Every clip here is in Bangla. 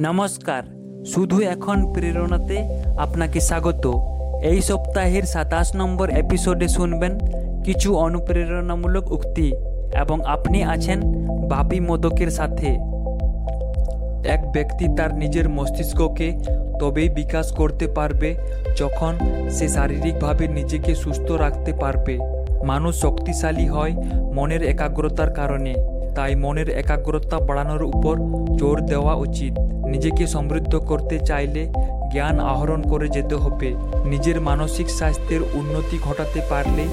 নমস্কার। শুধু এখন প্রেরণাতে আপনাকে স্বাগত। এই সপ্তাহের সাতাশ নম্বর এপিসোডে শুনবেন কিছু অনুপ্রেরণামূলক উক্তি এবং আপনি আছেন বাপি মোদকের সাথে। এক ব্যক্তি তার নিজের মস্তিষ্ককে তবেই বিকাশ করতে পারবে যখন সে শারীরিকভাবে নিজেকে সুস্থ রাখতে পারবে। মানুষ শক্তিশালী হয় মনের একাগ্রতার কারণে। তাই মনের একাগ্রতা বাড়ানোর উপর জোর দেওয়া উচিত। নিজেকে সমৃদ্ধ করতে চাইলে জ্ঞান আহরণ করে যেতে হবে। নিজের মানসিক স্বাস্থ্যের উন্নতি ঘটাতে পারলে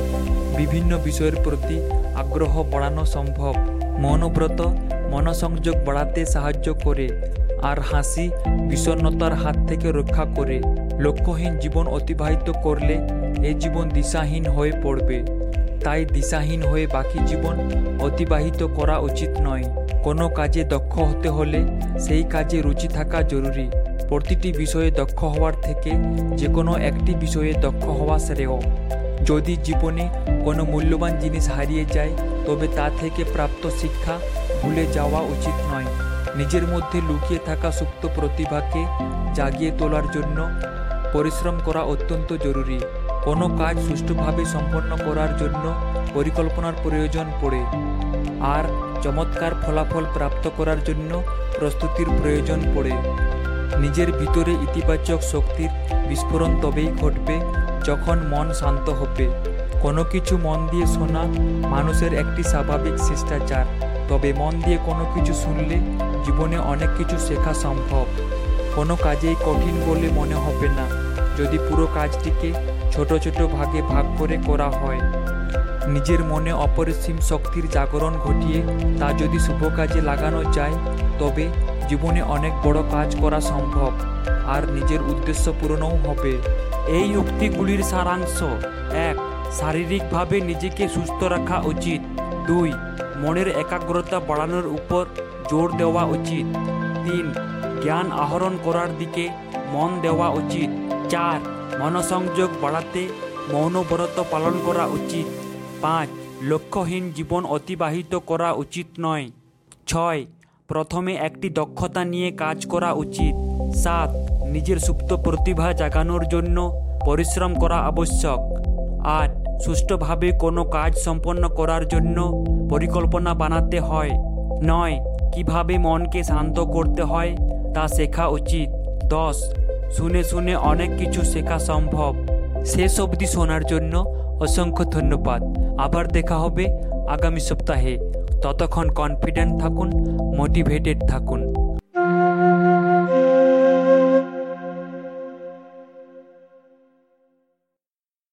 বিভিন্ন বিষয়ের প্রতি আগ্রহ বাড়ানো সম্ভব। মনোব্রত, মনসংযোগ বাড়াতে সাহায্য করে আর হাসি, বিষণ্ণতার হাত থেকে রক্ষা করে। লক্ষ্যহীন জীবন অতিবাহিত করলে এই জীবন দিশাহীন হয়ে পড়বে। তাই দিশাহীন হয়ে বাকি জীবন অতিবাহিত করা উচিত নয়। কোনো কাজে দক্ষ হতে হলে সেই কাজে রুচি থাকা জরুরি। প্রতিটি বিষয়ে দক্ষ হওয়ার থেকে যে কোনো একটি বিষয়ে দক্ষ হওয়া শ্রেয়। যদি জীবনে কোনো মূল্যবান জিনিস হারিয়ে যায়, তবে তা থেকে প্রাপ্ত শিক্ষা ভুলে যাওয়া উচিত নয়। নিজের মধ্যে লুকিয়ে থাকা সুপ্ত প্রতিভাকে জাগিয়ে তোলার জন্য পরিশ্রম করা অত্যন্ত জরুরি। কোনো কাজ সুষ্ঠুভাবে সম্পন্ন করার জন্য পরিকল্পনার প্রয়োজন পড়ে, আর চমৎকার ফলাফল প্রাপ্ত করার জন্য প্রস্তুতির প্রয়োজন পড়ে। নিজের ভিতরে ইতিবাচক শক্তির বিস্ফোরণ তবেই ঘটবে যখন মন শান্ত হবে। কোনো কিছু মন দিয়ে শোনা মানুষের একটি স্বাভাবিক শিষ্টাচার, তবে মন দিয়ে কোনো কিছু শুনলে জীবনে অনেক কিছু শেখা সম্ভব। কোনো কাজেই কঠিন বলে মনে হবে না। যদি পুরো কাজটিকে ছোট ছোট ভাগে ভাগ করে করা হয়। নিজের মনে অপরিসীম শক্তির জাগরণ ঘটিয়ে তা যদি শুভ কাজে লাগানো যায়, তবে জীবনে অনেক বড় কাজ করা সম্ভব, আর নিজের উদ্দেশ্য পূরণও হবে। এই উক্তিগুলির সারাংশ। এক, শারীরিকভাবে নিজেকে সুস্থ রাখা উচিত। দুই, মনের একাগ্রতা বাড়ানোর উপর জোর দেওয়া উচিত। তিন, জ্ঞান আহরণ করার দিকে মন দেওয়া উচিত। চার মনসংযোগ বাড়াতে মৌনব্রত পালন করা উচিত। পাঁচ, লক্ষ্যহীন জীবন অতিবাহিত করা উচিত নয়। ছয়, প্রথমে একটি দক্ষতা নিয়ে কাজ করা উচিত। সাত, নিজের সুপ্ত প্রতিভা জাগানোর জন্য পরিশ্রম করা আবশ্যক। আট, সুষ্ঠুভাবে কোনো কাজ সম্পন্ন করার জন্য পরিকল্পনা বানাতে হয়। নয়, কীভাবে মনকে শান্ত করতে হয় তা শেখা উচিত। দশ শুনে শুনে অনেক কিছু শেখা সম্ভব। শেষ অবধি শোনার জন্য অসংখ্য ধন্যবাদ। আবার দেখা হবে আগামী সপ্তাহে। ততক্ষণ কনফিডেন্ট থাকুন মোটিভেটেড থাকুন।